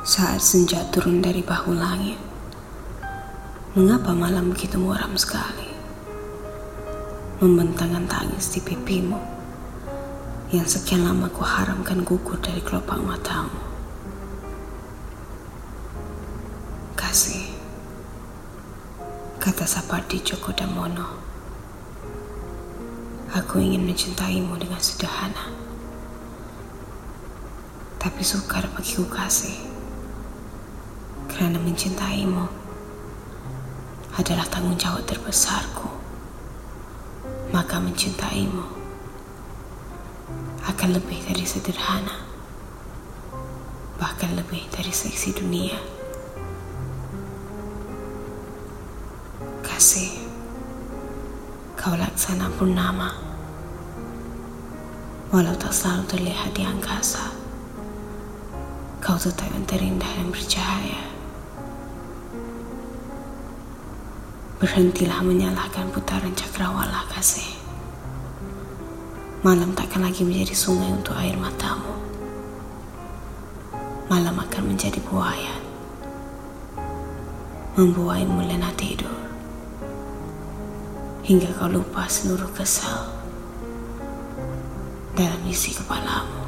Saat senja turun dari bahu langit, mengapa malam begitu muram sekali? Membentangkan tangis di pipimu yang sekian lama ku haramkan gugur dari kelopak matamu. Kasih, kata Sapardi Djoko Damono, aku ingin mencintaimu dengan sederhana. Tapi sukar bagiku kasih, karena mencintaimu adalah tanggung jawab terbesarku. Maka mencintaimu akan lebih dari sederhana, bahkan lebih dari seksi dunia. Kasih, kau laksana purnama, walau tak selalu terlihat di angkasa, kau tetap yang terindah dan bercahaya. Berhentilah menyalahkan putaran cakrawala kasih. Malam takkan lagi menjadi sungai untuk air matamu. Malam akan menjadi buayan. Membuaimu lena tidur. Hingga kau lupa seluruh kesal dalam isi kepalamu.